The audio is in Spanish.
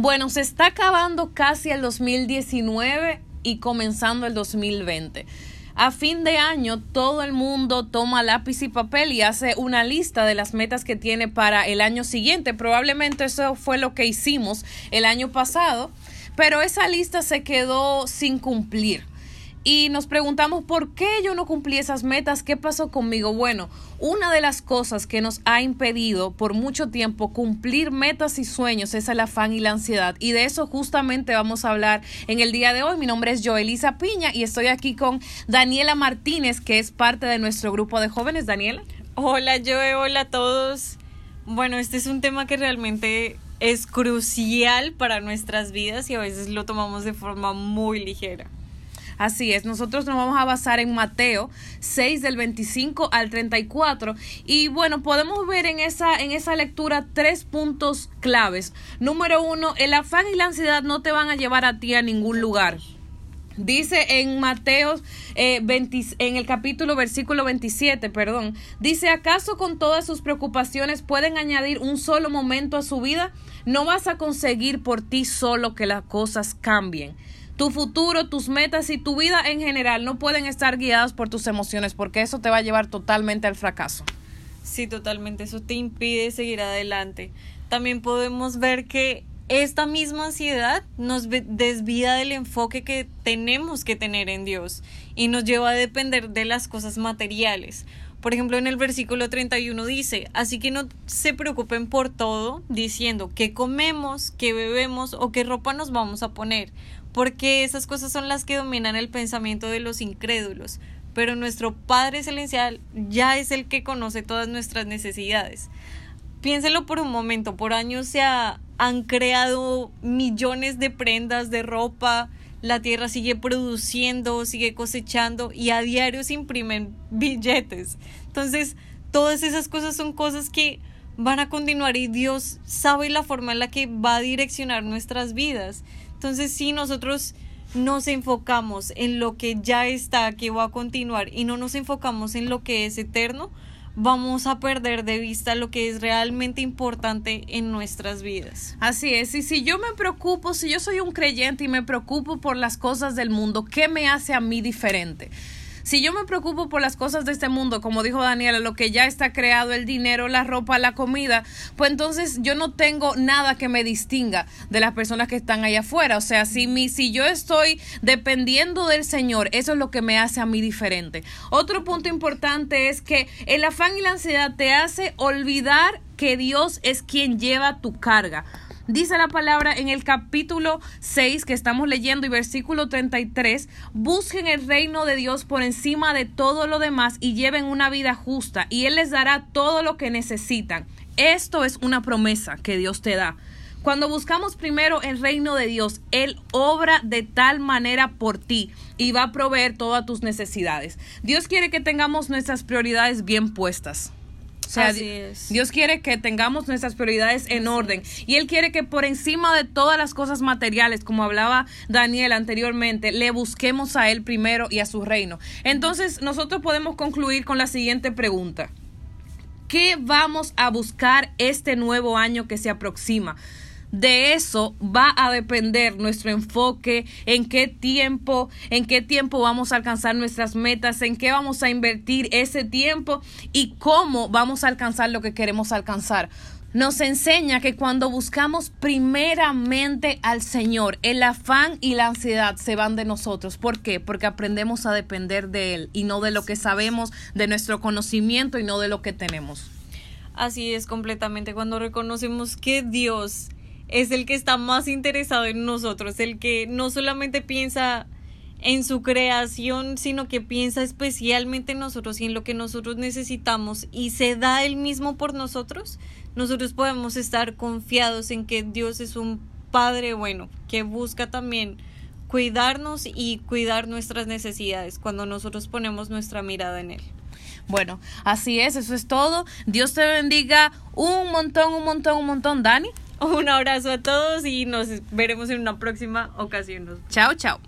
Bueno, se está acabando casi el 2019 y comenzando el 2020. A fin de año todo el mundo toma lápiz y papel y hace una lista de las metas que tiene para el año siguiente. Probablemente eso fue lo que hicimos el año pasado, pero esa lista se quedó sin cumplir y nos preguntamos por qué yo no cumplí esas metas, qué pasó conmigo. Bueno, una de las cosas que nos ha impedido por mucho tiempo cumplir metas y sueños es el afán y la ansiedad. Y de eso justamente vamos a hablar en el día de hoy. Mi nombre es Joelisa Piña y estoy aquí con Daniela Martínez, que es parte de nuestro grupo de jóvenes. Daniela. Hola Joe, hola a todos. Bueno, este es un tema que realmente es crucial para nuestras vidas y a veces lo tomamos de forma muy ligera. Así es, nosotros nos vamos a basar en Mateo 6 del 25 al 34 y bueno, podemos ver en esa, en esa lectura tres puntos claves. Número uno, el afán y la ansiedad no te van a llevar a ti a ningún lugar. Dice en Mateo, eh, en el capítulo versículo 27, perdón, dice, ¿acaso con todas sus preocupaciones pueden añadir un solo momento a su vida? No vas a conseguir por ti solo que las cosas cambien. Tu futuro, tus metas y tu vida en general no pueden estar guiadas por tus emociones porque eso te va a llevar totalmente al fracaso. Sí, totalmente. Eso te impide seguir adelante. También podemos ver que esta misma ansiedad nos desvía del enfoque que tenemos que tener en Dios y nos lleva a depender de las cosas materiales. Por ejemplo, en el versículo 31 dice, así que no se preocupen por todo, diciendo qué comemos, qué bebemos o qué ropa nos vamos a poner, porque esas cosas son las que dominan el pensamiento de los incrédulos, pero nuestro Padre Celestial ya es el que conoce todas nuestras necesidades. Piénselo por un momento, por años se han creado millones de prendas de ropa, la tierra sigue produciendo, sigue cosechando y a diario se imprimen billetes. Entonces, todas esas cosas son cosas que van a continuar y Dios sabe la forma en la que va a direccionar nuestras vidas. Entonces, si nosotros nos enfocamos en lo que ya está, que va a continuar, y no nos enfocamos en lo que es eterno, vamos a perder de vista lo que es realmente importante en nuestras vidas. Así es, y si yo me preocupo, si yo soy un creyente y me preocupo por las cosas del mundo, ¿qué me hace a mí diferente? Si yo me preocupo por las cosas de este mundo, como dijo Daniela, lo que ya está creado, el dinero, la ropa, la comida, pues entonces yo no tengo nada que me distinga de las personas que están allá afuera. O sea, si, mi, si yo estoy dependiendo del Señor, eso es lo que me hace a mí diferente. Otro punto importante es que el afán y la ansiedad te hace olvidar que Dios es quien lleva tu carga. Dice la palabra en el capítulo 6 que estamos leyendo y versículo 33, busquen el reino de Dios por encima de todo lo demás y lleven una vida justa y Él les dará todo lo que necesitan. Esto es una promesa que Dios te da. Cuando buscamos primero el reino de Dios, Él obra de tal manera por ti y va a proveer todas tus necesidades. Dios quiere que tengamos nuestras prioridades bien puestas. O sea, Dios quiere que tengamos nuestras prioridades en orden y Él quiere que por encima de todas las cosas materiales, como hablaba Daniel anteriormente, le busquemos a Él primero y a su reino. Entonces, nosotros podemos concluir con la siguiente pregunta. ¿Qué vamos a buscar este nuevo año que se aproxima? De eso va a depender nuestro enfoque, en qué tiempo, en qué tiempo vamos a alcanzar nuestras metas, en qué vamos a invertir ese tiempo y cómo vamos a alcanzar lo que queremos alcanzar. Nos enseña que cuando buscamos primeramente al Señor, el afán y la ansiedad se van de nosotros. ¿Por qué? Porque aprendemos a depender de Él y no de lo que sabemos, de nuestro conocimiento y no de lo que tenemos. Así es completamente cuando reconocemos que Dios es el que está más interesado en nosotros, el que no solamente piensa en su creación, sino que piensa especialmente en nosotros y en lo que nosotros necesitamos y se da el mismo por nosotros, nosotros podemos estar confiados en que Dios es un Padre bueno, que busca también cuidarnos y cuidar nuestras necesidades cuando nosotros ponemos nuestra mirada en Él. Bueno, así es, eso es todo. Dios te bendiga un montón, un montón, un montón, Dani. Un abrazo a todos y nos veremos en una próxima ocasión. Chao, chao.